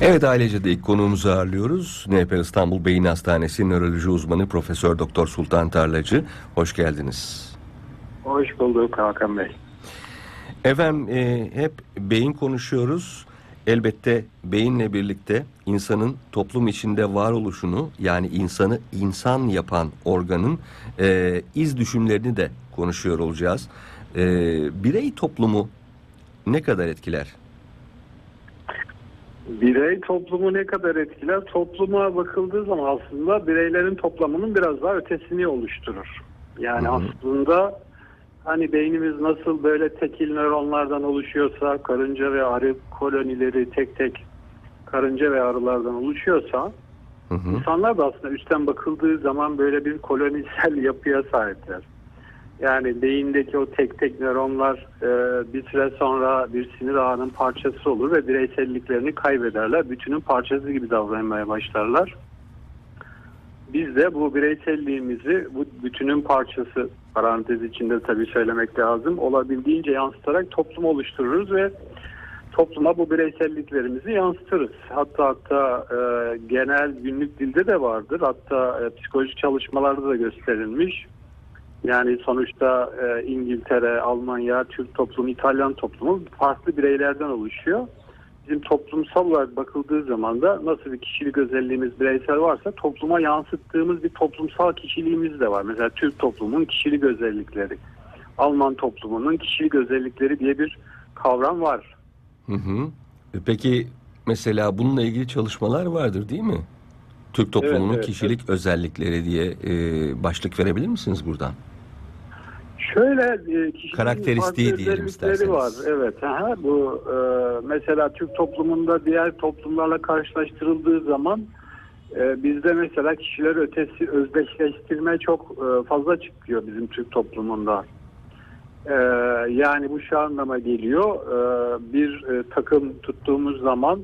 Evet ailece de ilk konuğumuzu ağırlıyoruz. NP İstanbul Beyin Hastanesi nöroloji uzmanı Profesör Doktor Sultan Tarlacı. Hoş geldiniz. Hoş bulduk Hakan Bey. Efendim e, hep beyin konuşuyoruz. Elbette beyinle birlikte insanın toplum içinde varoluşunu yani insanı insan yapan organın e, iz düşümlerini de konuşuyor olacağız. E, birey toplumu ne kadar etkiler? Birey toplumu ne kadar etkiler? Topluma bakıldığı zaman aslında bireylerin toplamının biraz daha ötesini oluşturur. Yani Hı hı. aslında hani beynimiz nasıl böyle tekil nöronlardan oluşuyorsa, karınca ve arı kolonileri tek tek karınca ve arılardan oluşuyorsa, Hı hı. insanlar da aslında üstten bakıldığı zaman böyle bir kolonisel yapıya sahipler. Yani beyindeki o tek tek nöronlar e, bir süre sonra bir sinir ağının parçası olur ve bireyselliklerini kaybederler. Bütünün parçası gibi davranmaya başlarlar. Biz de bu bireyselliğimizi bu bütünün parçası parantez içinde tabii söylemek lazım olabildiğince yansıtarak toplum oluştururuz ve topluma bu bireyselliklerimizi yansıtırız. Hatta hatta e, genel günlük dilde de vardır. Hatta e, psikolojik çalışmalarda da gösterilmiş. Yani sonuçta e, İngiltere, Almanya, Türk toplumu, İtalyan toplumu farklı bireylerden oluşuyor. Bizim toplumsal olarak bakıldığı zaman da nasıl bir kişilik özelliğimiz bireysel varsa topluma yansıttığımız bir toplumsal kişiliğimiz de var. Mesela Türk toplumunun kişilik özellikleri, Alman toplumunun kişilik özellikleri diye bir kavram var. Hı hı. E, Peki mesela bununla ilgili çalışmalar vardır değil mi? Türk toplumunun evet, kişilik özellikleri diye e, başlık verebilir misiniz buradan? Şöyle e, kişinin Karakteristiği diyelim isterseniz. var. Evet. Aha, bu e, mesela Türk toplumunda diğer toplumlarla karşılaştırıldığı zaman e, bizde mesela kişiler ötesi özdeşleştirme çok e, fazla çıkıyor bizim Türk toplumunda. E, yani bu şu anlama geliyor. E, bir e, takım tuttuğumuz zaman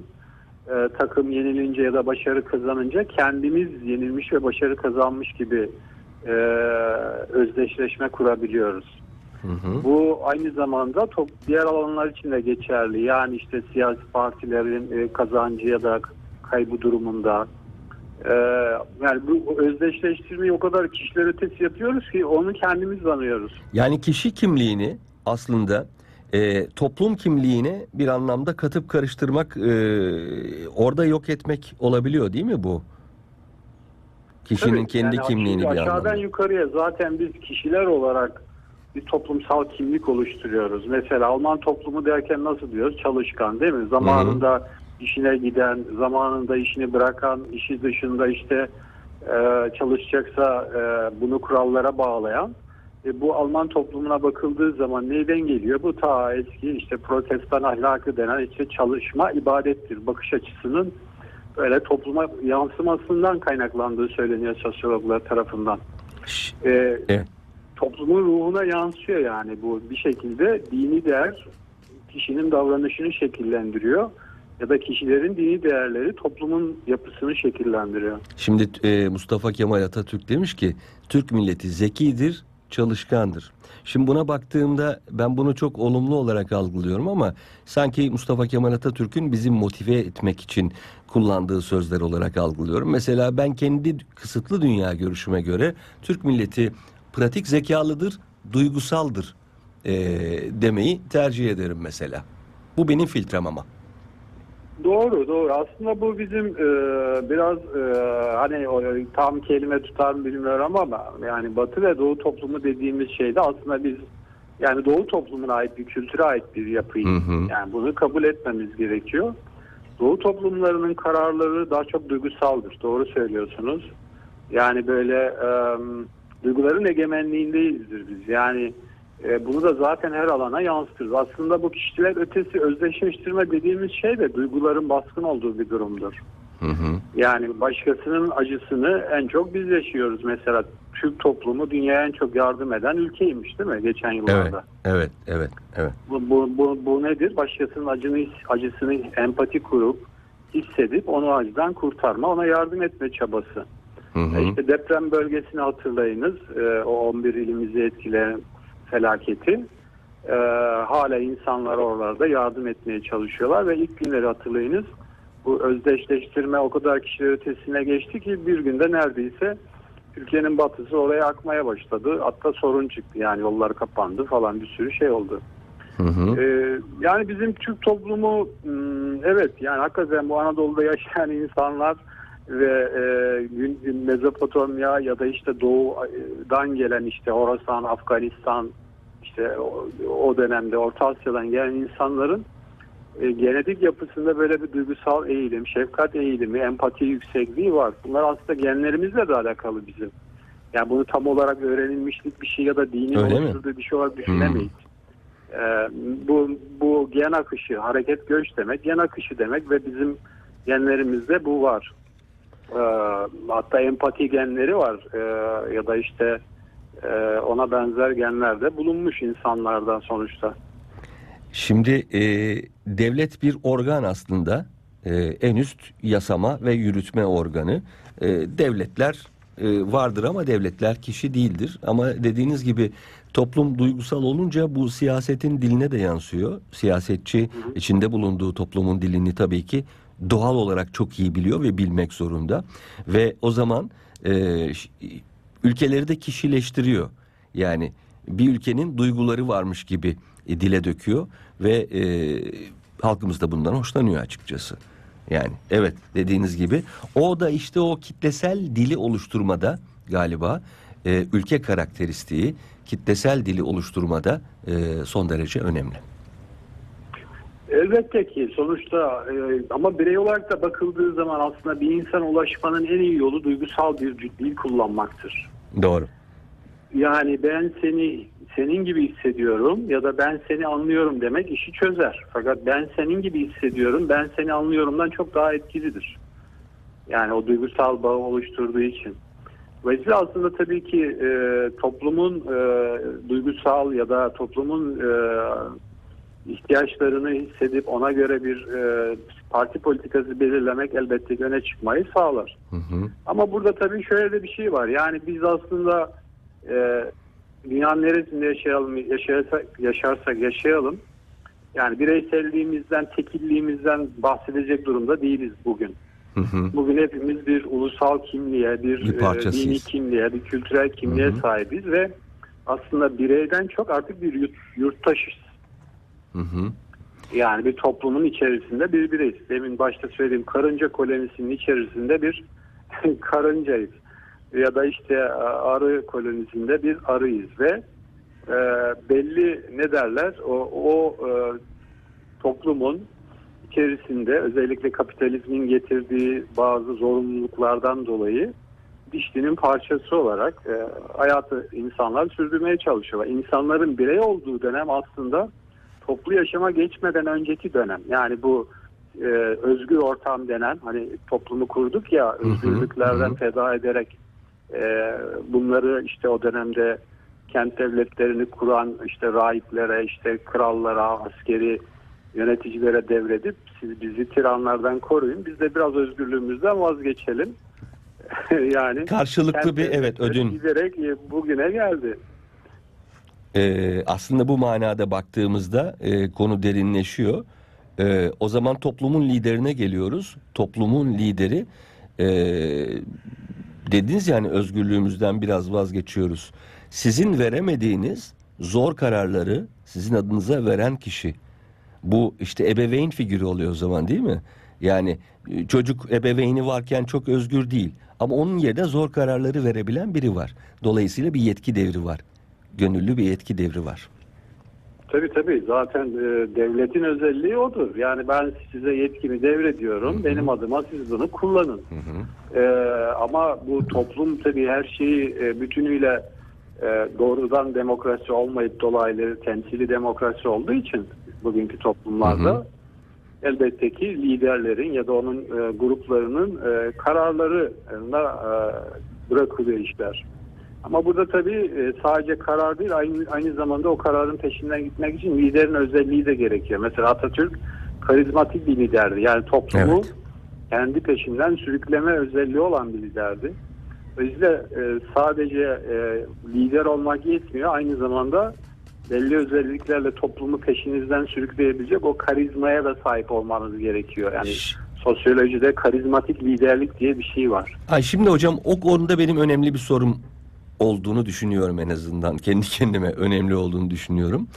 e, takım yenilince ya da başarı kazanınca kendimiz yenilmiş ve başarı kazanmış gibi e, özdeşleşme kurabiliyoruz. Hı hı. Bu aynı zamanda top, diğer alanlar için de geçerli. Yani işte siyasi partilerin e, kazancı ya da kaybı durumunda. E, yani bu özdeşleştirmeyi o kadar kişiler ötesi yapıyoruz ki onu kendimiz anlıyoruz. Yani kişi kimliğini aslında e, toplum kimliğine bir anlamda katıp karıştırmak, e, orada yok etmek olabiliyor değil mi bu? Kişinin Tabii, kendi yani kimliğini bir Aşağıdan anlamda. yukarıya zaten biz kişiler olarak bir toplumsal kimlik oluşturuyoruz. Mesela Alman toplumu derken nasıl diyoruz? Çalışkan değil mi? Zamanında işine giden, zamanında işini bırakan, işi dışında işte e, çalışacaksa e, bunu kurallara bağlayan. E, bu Alman toplumuna bakıldığı zaman neyden geliyor? Bu ta eski işte protestan ahlakı denen işte çalışma ibadettir. Bakış açısının böyle topluma yansımasından kaynaklandığı söyleniyor sosyologlar tarafından. Ee, Evet. Toplumun ruhuna yansıyor yani bu bir şekilde dini değer kişinin davranışını şekillendiriyor ya da kişilerin dini değerleri toplumun yapısını şekillendiriyor. Şimdi e, Mustafa Kemal Atatürk demiş ki Türk milleti zekidir, çalışkandır. Şimdi buna baktığımda ben bunu çok olumlu olarak algılıyorum ama sanki Mustafa Kemal Atatürk'ün bizi motive etmek için kullandığı sözler olarak algılıyorum. Mesela ben kendi kısıtlı dünya görüşüme göre Türk milleti pratik zekalıdır, duygusaldır e, demeyi tercih ederim mesela. Bu benim filtrem ama. Doğru doğru aslında bu bizim e, biraz e, hani o, tam kelime tutar mı bilmiyorum ama yani Batı ve Doğu toplumu dediğimiz şeyde aslında biz yani Doğu toplumuna ait bir kültüre ait bir yapıyız. Hı hı. Yani bunu kabul etmemiz gerekiyor. Doğu toplumlarının kararları daha çok duygusaldır. Doğru söylüyorsunuz. Yani böyle e, duyguların egemenliğindeyizdir biz. Yani e, bunu da zaten her alana yansıtırız. Aslında bu kişiler ötesi özdeşleştirme dediğimiz şey de duyguların baskın olduğu bir durumdur. Hı hı. Yani başkasının acısını en çok biz yaşıyoruz. Mesela Türk toplumu dünyaya en çok yardım eden ülkeymiş değil mi geçen Evet, yıllarda? evet, evet, evet. Bu, bu, bu, bu nedir? Başkasının acını, acısını empati kurup hissedip onu acıdan kurtarma, ona yardım etme çabası. Hı hı. İşte deprem bölgesini hatırlayınız. E, o 11 ilimizi etkileyen felaketi. E, hala insanlar oralarda yardım etmeye çalışıyorlar ve ilk günleri hatırlayınız. bu özdeşleştirme o kadar kişiler ötesine geçti ki bir günde neredeyse Türkiye'nin batısı oraya akmaya başladı. Hatta sorun çıktı yani yollar kapandı falan bir sürü şey oldu. Hı hı. Ee, yani bizim Türk toplumu hmm, evet yani hakikaten bu Anadolu'da yaşayan insanlar ve e, Mezopotamya ya da işte doğudan gelen işte Horasan, Afganistan işte o, o dönemde Orta Asya'dan gelen insanların e, genetik yapısında böyle bir duygusal eğilim, şefkat eğilimi, empati yüksekliği var. Bunlar aslında genlerimizle de alakalı bizim. Yani bunu tam olarak öğrenilmişlik bir şey ya da dinin Öyle mi? oluşturduğu bir şey olarak düşünemeyiz. Ee, bu bu gen akışı, hareket göç demek, gen akışı demek ve bizim genlerimizde bu var. Ee, hatta empati genleri var Ee, ya da işte e, ona benzer genler de bulunmuş insanlardan sonuçta. Şimdi e, devlet bir organ aslında e, en üst yasama ve yürütme organı. E, devletler e, vardır ama devletler kişi değildir. Ama dediğiniz gibi toplum duygusal olunca bu siyasetin diline de yansıyor. Siyasetçi içinde bulunduğu toplumun dilini tabii ki doğal olarak çok iyi biliyor ve bilmek zorunda. Ve o zaman e, ülkeleri de kişileştiriyor. Yani bir ülkenin duyguları varmış gibi e, dile döküyor ve e, halkımız da bundan hoşlanıyor açıkçası. Yani evet dediğiniz gibi o da işte o kitlesel dili oluşturmada galiba e, ülke karakteristiği kitlesel dili oluşturmada e, son derece önemli. Elbette ki sonuçta e, ama birey olarak da bakıldığı zaman aslında bir insana ulaşmanın en iyi yolu duygusal bir dil kullanmaktır. Doğru. Yani ben seni senin gibi hissediyorum ya da ben seni anlıyorum demek işi çözer. Fakat ben senin gibi hissediyorum, ben seni anlıyorumdan çok daha etkilidir. Yani o duygusal bağı oluşturduğu için. Dolayısıyla aslında tabii ki e, toplumun e, duygusal ya da toplumun e, ihtiyaçlarını hissedip ona göre bir e, parti politikası belirlemek elbette öne çıkmayı sağlar. Hı hı. Ama burada tabii şöyle de bir şey var. Yani biz aslında e, dünyanın neresinde yaşayalım, yaşarsak, yaşarsak yaşayalım. Yani bireyselliğimizden, tekilliğimizden bahsedecek durumda değiliz bugün. Hı hı. Bugün hepimiz bir ulusal kimliğe, bir, Bir e, dini kimliğe, bir kültürel kimliğe Hı hı. sahibiz ve aslında bireyden çok artık bir yurt, yurttaşız. Hı hı. Yani bir toplumun içerisinde bir bireyiz. Demin başta söylediğim karınca kolonisinin içerisinde bir karıncayız. Ya da işte e, arı kolonisinde bir arıyız ve e, belli ne derler o, o e, toplumun içerisinde özellikle kapitalizmin getirdiği bazı zorunluluklardan dolayı dişlinin parçası olarak e, hayatı insanlar sürdürmeye çalışıyorlar. İnsanların birey olduğu dönem aslında toplu yaşama geçmeden önceki dönem. Yani bu e, özgür ortam denen hani toplumu kurduk ya özgürlüklerden hı hı. feda ederek e, bunları işte o dönemde kent devletlerini kuran işte rahiplere işte krallara askeri yöneticilere devredip siz bizi tiranlardan koruyun biz de biraz özgürlüğümüzden vazgeçelim. yani Karşılıklı bir evet ödün giderek e, bugüne geldi. Ee, aslında bu manada baktığımızda e, konu derinleşiyor. Ee, o zaman toplumun liderine geliyoruz. Toplumun lideri e, dediniz yani özgürlüğümüzden biraz vazgeçiyoruz. Sizin veremediğiniz zor kararları sizin adınıza veren kişi. Bu işte ebeveyn figürü oluyor o zaman değil mi? Yani e, çocuk ebeveyni varken çok özgür değil. Ama onun yerine zor kararları verebilen biri var. Dolayısıyla bir yetki devri var. Gönüllü bir yetki devri var. Tabii tabii zaten e, devletin özelliği odur. Yani ben size yetkimi devrediyorum. Benim adıma siz bunu kullanın. Hı hı. E, ama bu toplum tabii her şeyi e, bütünüyle e, doğrudan demokrasi olmayıp dolaylı temsili demokrasi olduğu için bugünkü toplumlarda Hı hı. elbette ki liderlerin ya da onun e, gruplarının e, kararlarına e, bırakılıyor işler. Ama burada tabii e, sadece karar değil aynı, aynı zamanda o kararın peşinden gitmek için liderin özelliği de gerekiyor. Mesela Atatürk karizmatik bir liderdi. Yani toplumu Evet. kendi peşinden sürükleme özelliği olan bir liderdi. Dolayısıyla e, sadece e, lider olmak yetmiyor. Aynı zamanda belli özelliklerle toplumu peşinizden sürükleyebilecek o karizmaya da sahip olmanız gerekiyor. Yani sosyolojide karizmatik liderlik diye bir şey var. Ay şimdi hocam o konuda benim önemli bir sorum olduğunu düşünüyorum en azından. Kendi kendime önemli olduğunu düşünüyorum.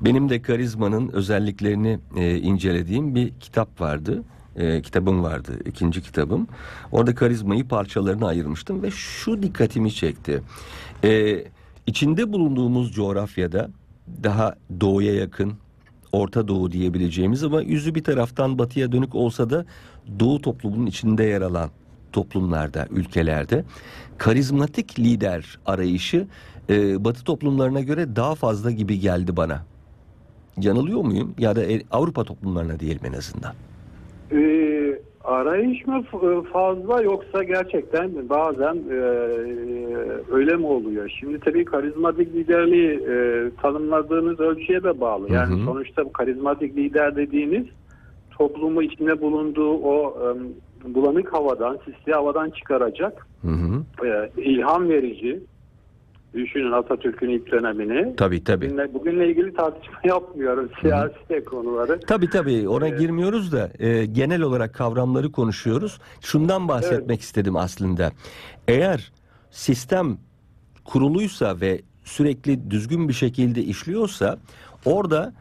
Benim de karizmanın özelliklerini e, incelediğim bir kitap vardı. E, kitabım vardı, ikinci kitabım. Orada karizmayı parçalarına ayırmıştım ve şu dikkatimi çekti. E, içinde bulunduğumuz coğrafyada daha doğuya yakın, Orta Doğu diyebileceğimiz ama yüzü bir taraftan batıya dönük olsa da Doğu toplumunun içinde yer alan toplumlarda, ülkelerde karizmatik lider arayışı e, Batı toplumlarına göre daha fazla gibi geldi bana. Yanılıyor muyum? Ya da e, Avrupa toplumlarına diyelim en azından. Ee, arayış mı f- fazla yoksa gerçekten bazen e, öyle mi oluyor? Şimdi tabii karizmatik liderliği e, tanımladığınız ölçüye de bağlı. Yani Hı hı. sonuçta bu karizmatik lider dediğiniz toplumu içinde bulunduğu o e, bulanık havadan, sisli havadan çıkaracak, Hı hı. e, ilham verici, düşünün Atatürk'ün ilk dönemini. Tabii tabii. Bugünle, bugünle ilgili tartışma yapmıyorum siyasi konuları. Tabii tabii ona Evet. girmiyoruz da e, genel olarak kavramları konuşuyoruz. Şundan bahsetmek istedim aslında. Eğer sistem kuruluysa ve sürekli düzgün bir şekilde işliyorsa orada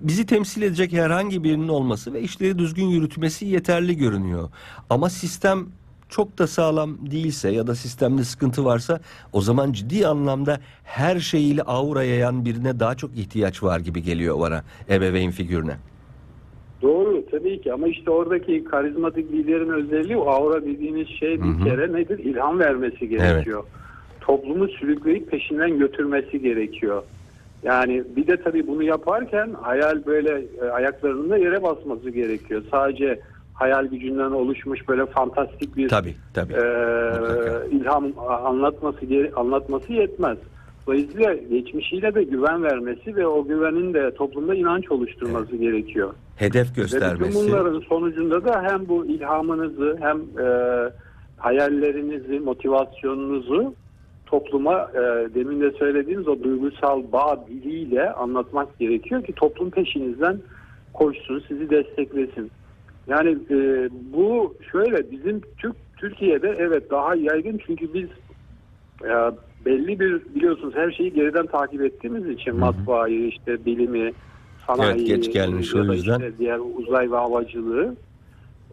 bizi temsil edecek herhangi birinin olması ve işleri düzgün yürütmesi yeterli görünüyor. Ama sistem çok da sağlam değilse ya da sistemde sıkıntı varsa o zaman ciddi anlamda her şeyiyle aura yayan birine daha çok ihtiyaç var gibi geliyor bana ebeveyn figürüne. Doğru tabii ki ama işte oradaki karizmatik liderin özelliği o aura dediğiniz şey bir kere nedir? İlham vermesi gerekiyor. Toplumu sürükleyip peşinden götürmesi gerekiyor. Yani bir de tabii bunu yaparken hayal böyle e, ayaklarının da yere basması gerekiyor. Sadece hayal gücünden oluşmuş böyle fantastik bir Tabii tabii. e, Mutlaka. ilham anlatması anlatması yetmez. Dolayısıyla geçmişiyle de güven vermesi ve o güvenin de toplumda inanç oluşturması gerekiyor. Hedef Ve göstermesi. bunların sonucunda da hem bu ilhamınızı hem e, hayallerinizi, motivasyonunuzu topluma e, demin de söylediğiniz o duygusal bağ diliyle anlatmak gerekiyor ki toplum peşinizden koşsun, sizi desteklesin. Yani e, bu şöyle bizim Türk Türkiye'de evet daha yaygın çünkü biz e, belli bir biliyorsunuz her şeyi geriden takip ettiğimiz için hı. matbaayı işte bilimi sanayi Evet, geç gelmiş, o yüzden. işte diğer uzay ve havacılığı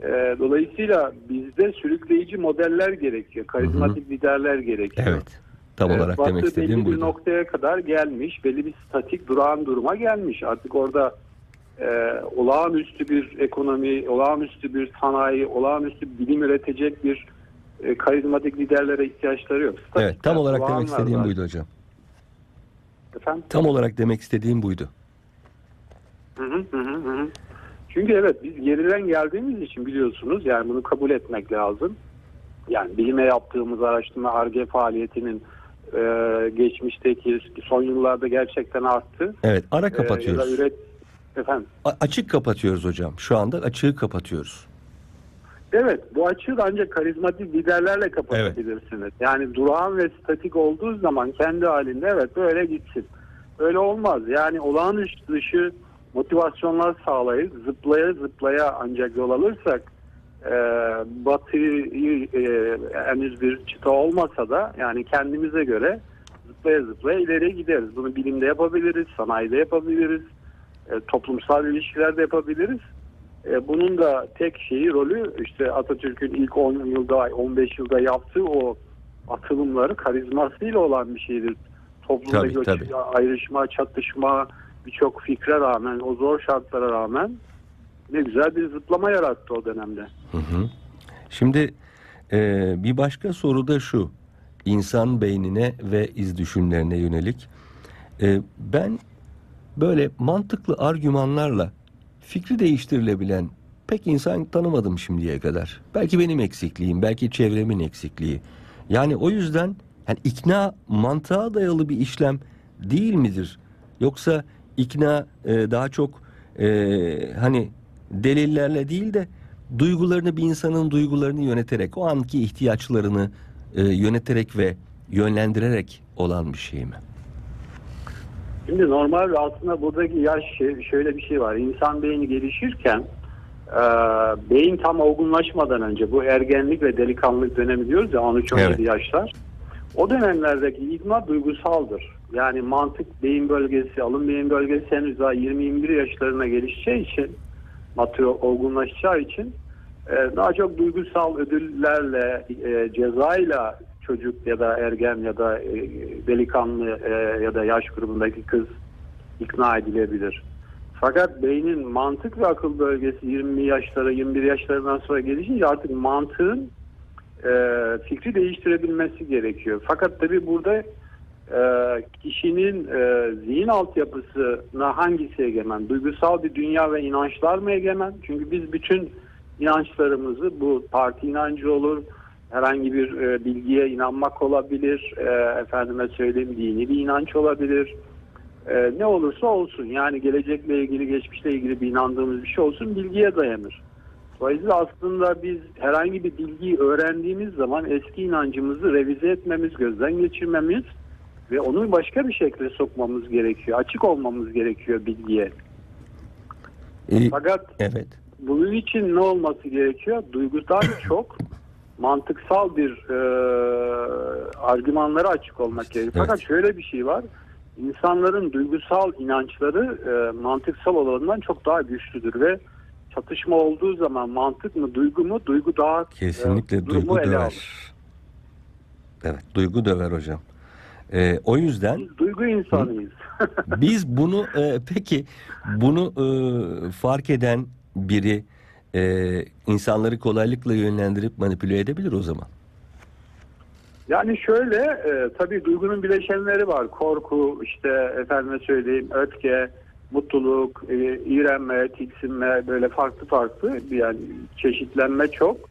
e, dolayısıyla bizde sürükleyici modeller gerekiyor karizmatik liderler gerekiyor. Evet. Tam Ee, olarak Batı demek istediğim belli bir buydu. noktaya kadar gelmiş, belli bir statik durağan duruma gelmiş. Artık orada e, olağanüstü bir ekonomi, olağanüstü bir sanayi, olağanüstü bir bilim üretecek bir e, karizmatik liderlere ihtiyaçları yok. Evet, tam olarak demek istediğim var. buydu hocam. Efendim? Tam olarak demek istediğim buydu. Hı, hı hı, hı. Çünkü evet biz geriden geldiğimiz için biliyorsunuz yani bunu kabul etmek lazım. Yani bilime yaptığımız araştırma ARGE faaliyetinin e, geçmişteki son yıllarda gerçekten arttı. Evet, ara Ee, da kapatıyoruz. üret efendim. A- açık kapatıyoruz hocam. Şu anda açığı kapatıyoruz. Evet bu açığı da ancak karizmatik liderlerle kapatabilirsiniz. Yani durağan ve statik olduğu zaman kendi halinde evet böyle gitsin. Öyle olmaz. Yani olağanüstü dışı motivasyonlar sağlayıp zıplaya zıplaya ancak yol alırsak e, batıyı e, henüz bir çıta olmasa da yani kendimize göre zıplaya zıplaya ileriye gideriz. Bunu bilimde yapabiliriz, sanayide yapabiliriz, e, toplumsal ilişkilerde yapabiliriz. E, bunun da tek şeyi rolü işte Atatürk'ün ilk 10 yılda 15 yılda yaptığı o atılımları karizmasıyla olan bir şeydir. Toplumda Tabii, göç, tabii. ayrışma, çatışma birçok fikre rağmen o zor şartlara rağmen ne güzel bir zıplama yarattı o dönemde. Hı hı. Şimdi e, bir başka soru da şu. İnsan beynine ve iz düşümlerine yönelik. E, ben böyle mantıklı argümanlarla fikri değiştirilebilen pek insan tanımadım şimdiye kadar. Belki benim eksikliğim, belki çevremin eksikliği. Yani o yüzden yani ikna mantığa dayalı bir işlem değil midir? Yoksa ikna e, daha çok e, hani delillerle değil de duygularını bir insanın duygularını yöneterek o anki ihtiyaçlarını e, yöneterek ve yönlendirerek olan bir şey mi? Şimdi normal aslında buradaki yaş şey- şöyle bir şey var. İnsan beyni gelişirken e, beyin tam olgunlaşmadan önce bu ergenlik ve delikanlılık dönemi diyoruz ya 13-17 Evet. yaşlar. O dönemlerdeki idma duygusaldır. Yani mantık beyin bölgesi, alın beyin bölgesi henüz daha 20-21 yaşlarına gelişeceği için, matür olgunlaşacağı için e, daha çok duygusal ödüllerle, e, cezayla çocuk ya da ergen ya da e, delikanlı e, ya da yaş grubundaki kız ikna edilebilir. Fakat beynin mantık ve akıl bölgesi 20 yaşlara 21 yaşlarından sonra gelişince artık mantığın e, fikri değiştirebilmesi gerekiyor. Fakat tabi burada e, kişinin e, zihin altyapısına hangisi egemen? Duygusal bir dünya ve inançlar mı egemen? Çünkü biz bütün inançlarımızı bu parti inancı olur, herhangi bir e, bilgiye inanmak olabilir, e, efendime söyleyeyim dini bir inanç olabilir. E, ne olursa olsun yani gelecekle ilgili, geçmişle ilgili bir inandığımız bir şey olsun bilgiye dayanır. Dolayısıyla aslında biz herhangi bir bilgiyi öğrendiğimiz zaman eski inancımızı revize etmemiz, gözden geçirmemiz ve onu başka bir şekilde sokmamız gerekiyor. Açık olmamız gerekiyor bilgiye. E, Fakat evet. bunun için ne olması gerekiyor? Duygusal çok mantıksal bir e, argümanlara açık olmak gerekiyor. Evet. Fakat şöyle bir şey var. İnsanların duygusal inançları e, mantıksal olanından çok daha güçlüdür ve çatışma olduğu zaman mantık mı duygu mu duygu daha Kesinlikle e, duygu döver. Evet, duygu döver hocam. E, o yüzden Biz duygu insanıyız. biz bunu e, peki bunu e, fark eden biri e, insanları kolaylıkla yönlendirip manipüle edebilir o zaman. Yani şöyle e, tabii duygunun bileşenleri var. Korku, işte efendime söyleyeyim öfke, mutluluk, e, iğrenme, tiksinme böyle farklı farklı yani çeşitlenme çok.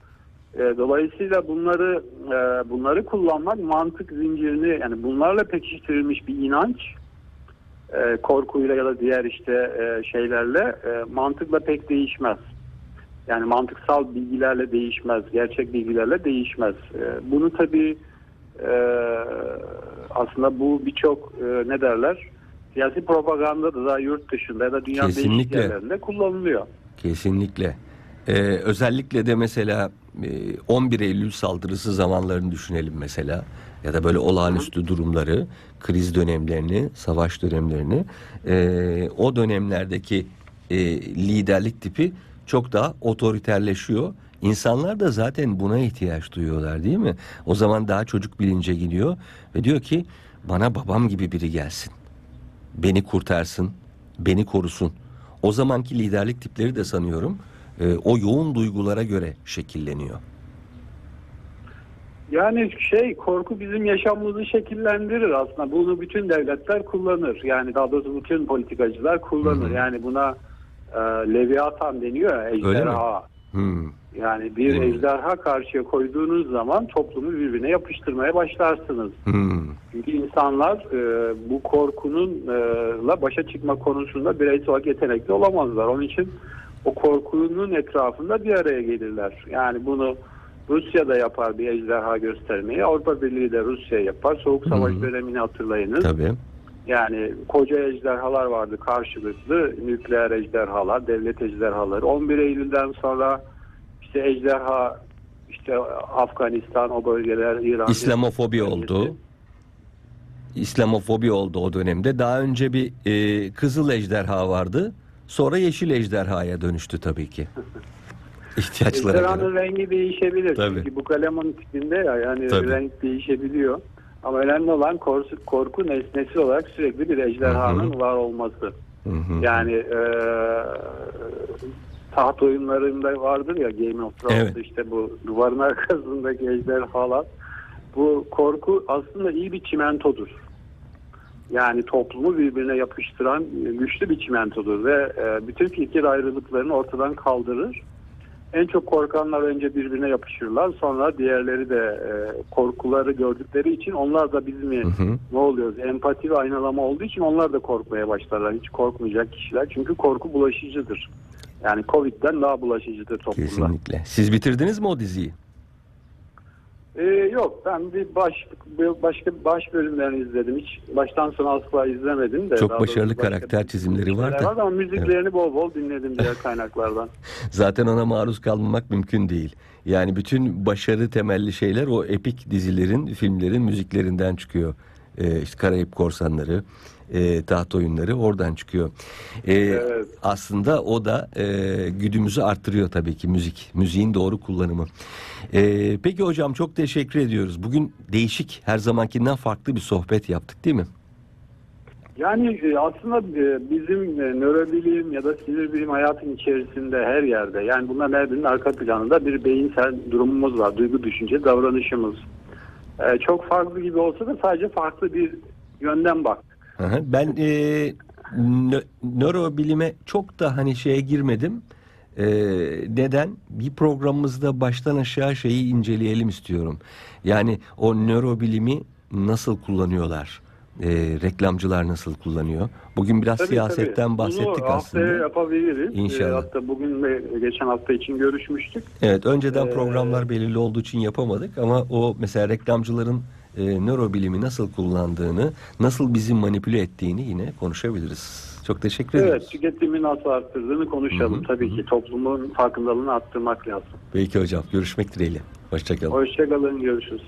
E, dolayısıyla bunları e, bunları kullanmak mantık zincirini yani bunlarla pekiştirilmiş bir inanç e, korkuyla ya da diğer işte e, şeylerle e, mantıkla pek değişmez. Yani mantıksal bilgilerle değişmez, gerçek bilgilerle değişmez. E, bunu tabii e, aslında bu birçok e, ne derler siyasi propaganda da yurt dışında ya da dünyanın değişik Kesinlikle. yerlerinde kullanılıyor. Kesinlikle. Ee, özellikle de mesela e, 11 Eylül saldırısı zamanlarını düşünelim mesela ya da böyle olağanüstü durumları, kriz dönemlerini, savaş dönemlerini e, o dönemlerdeki e, liderlik tipi çok daha otoriterleşiyor. İnsanlar da zaten buna ihtiyaç duyuyorlar değil mi? O zaman daha çocuk bilince gidiyor ve diyor ki bana babam gibi biri gelsin. Beni kurtarsın, beni korusun. O zamanki liderlik tipleri de sanıyorum e, o yoğun duygulara göre şekilleniyor. Yani şey korku bizim yaşamımızı şekillendirir aslında. Bunu bütün devletler kullanır. Yani daha doğrusu bütün politikacılar kullanır. Hı hı. Yani buna e, Leviathan deniyor ya, ejderha. Yani bir Hmm. ejderha karşıya koyduğunuz zaman toplumu birbirine yapıştırmaya başlarsınız. hmm. Çünkü insanlar e, bu korkununla başa çıkma konusunda bireysel olarak yetenekli olamazlar. Onun için o korkunun etrafında bir araya gelirler. Yani bunu Rusya da yapar bir ejderha göstermeyi. Avrupa Birliği de Rusya yapar. Soğuk Savaş Hı. dönemini hatırlayınız. Tabii. Yani koca ejderhalar vardı karşılıklı. Nükleer ejderhalar, devlet ejderhaları. 11 Eylül'den sonra işte ejderha işte Afganistan o bölgeler İran İslamofobi oldu. İslamofobi oldu o dönemde. Daha önce bir e, kızıl ejderha vardı. Sonra yeşil ejderhaya dönüştü tabii ki. İhtiyaçlara Ejderhanın göre. rengi değişebilir. Tabii. Çünkü bu kalemun tipinde ya yani Tabii. renk değişebiliyor. Ama önemli olan korku, korku nesnesi olarak sürekli bir ejderhanın var olması. Hı hı. Yani e, taht oyunlarında vardır ya Game of Thrones Evet. işte bu duvarın arkasındaki ejderhalar. Bu korku aslında iyi bir çimentodur. Yani toplumu birbirine yapıştıran e, güçlü bir çimentodur ve e, bütün fikir ayrılıklarını ortadan kaldırır. En çok korkanlar önce birbirine yapışırlar. Sonra diğerleri de e, korkuları gördükleri için onlar da biz mi Hı hı. ne oluyoruz? Empati ve aynalama olduğu için onlar da korkmaya başlarlar. Hiç korkmayacak kişiler. Çünkü korku bulaşıcıdır. Yani Covid'den daha bulaşıcıdır toplumda. Kesinlikle. Siz bitirdiniz mi o diziyi? Ee, yok ben bir baş başka baş bölümlerini izledim. Hiç baştan sona asla izlemedim de. Çok başarılı karakter çizimleri var da. Ama müziklerini bol bol dinledim diğer kaynaklardan. Zaten ona maruz kalmamak mümkün değil. Yani bütün başarı temelli şeyler o epik dizilerin, filmlerin müziklerinden çıkıyor. Ee, işte Karayip Korsanları, e, taht oyunları oradan çıkıyor. Ee, Evet. Aslında o da e, güdümüzü arttırıyor tabii ki müzik. Müziğin doğru kullanımı. Ee, peki hocam çok teşekkür ediyoruz. Bugün değişik, her zamankinden farklı bir sohbet yaptık değil mi? Yani e, aslında e, bizim e, nörobilim ya da sinir bilim hayatın içerisinde her yerde yani bunların her birinin arka planında bir beyinsel durumumuz var. Duygu, düşünce, davranışımız. E, Çok farklı gibi olsa da sadece farklı bir yönden baktık. Ben e, nö- nörobilime çok da hani şeye girmedim. E, neden? Bir programımızda baştan aşağı şeyi inceleyelim istiyorum. Yani o nörobilimi nasıl kullanıyorlar? E, reklamcılar nasıl kullanıyor? Bugün biraz Tabii, siyasetten tabii. bahsettik Bunu haftaya aslında. yapabiliriz. İnşallah. E, Hatta bugün ve geçen hafta için görüşmüştük. Evet, önceden Ee, programlar belirli olduğu için yapamadık ama o mesela reklamcıların e, nörobilimi nasıl kullandığını, nasıl bizi manipüle ettiğini yine konuşabiliriz. Çok teşekkür Evet, ederiz. tüketimi nasıl arttırdığını konuşalım. Hı hı, Tabii hı. ki toplumun farkındalığını arttırmak lazım. Peki hocam görüşmek dileğiyle. Hoşçakalın. Hoşçakalın, görüşürüz.